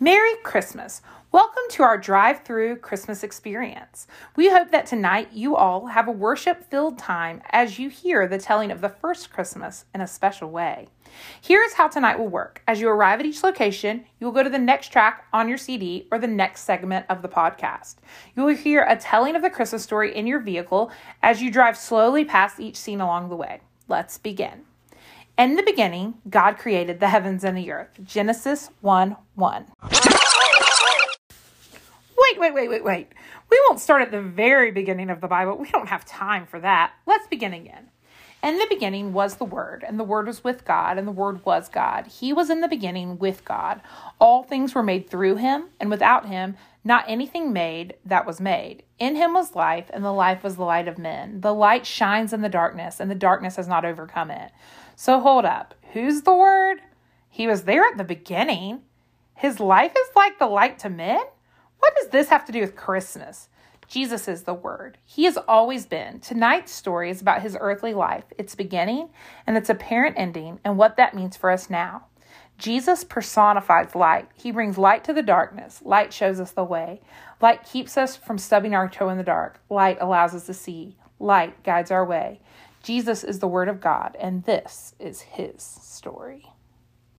Merry Christmas. Welcome to our drive through Christmas experience. We hope that tonight you all have a worship filled time as you hear the telling of the first Christmas in a special way. Here's how tonight will work. As you arrive at each location, you will go to the next track on your CD or the next segment of the podcast. You will hear a telling of the Christmas story in your vehicle as you drive slowly past each scene along the way. Let's begin. In the beginning, God created the heavens and the earth. Genesis 1 1. Wait, wait, wait, wait, wait. We won't start at the very beginning of the Bible. We don't have time for that. Let's begin again. In the beginning was the Word, and the Word was with God, and the Word was God. He was in the beginning with God. All things were made through him, and without him, not anything made that was made. In him was life, and the life was the light of men. The light shines in the darkness, and the darkness has not overcome it. So hold up. Who's the Word? He was there at the beginning. His life is like the light to men? What does this have to do with Christmas? Jesus is the Word. He has always been. Tonight's story is about his earthly life, its beginning, and its apparent ending, and what that means for us now. Jesus personifies light. He brings light to the darkness. Light shows us the way. Light keeps us from stubbing our toe in the dark. Light allows us to see. Light guides our way. Jesus is the Word of God, and this is his story.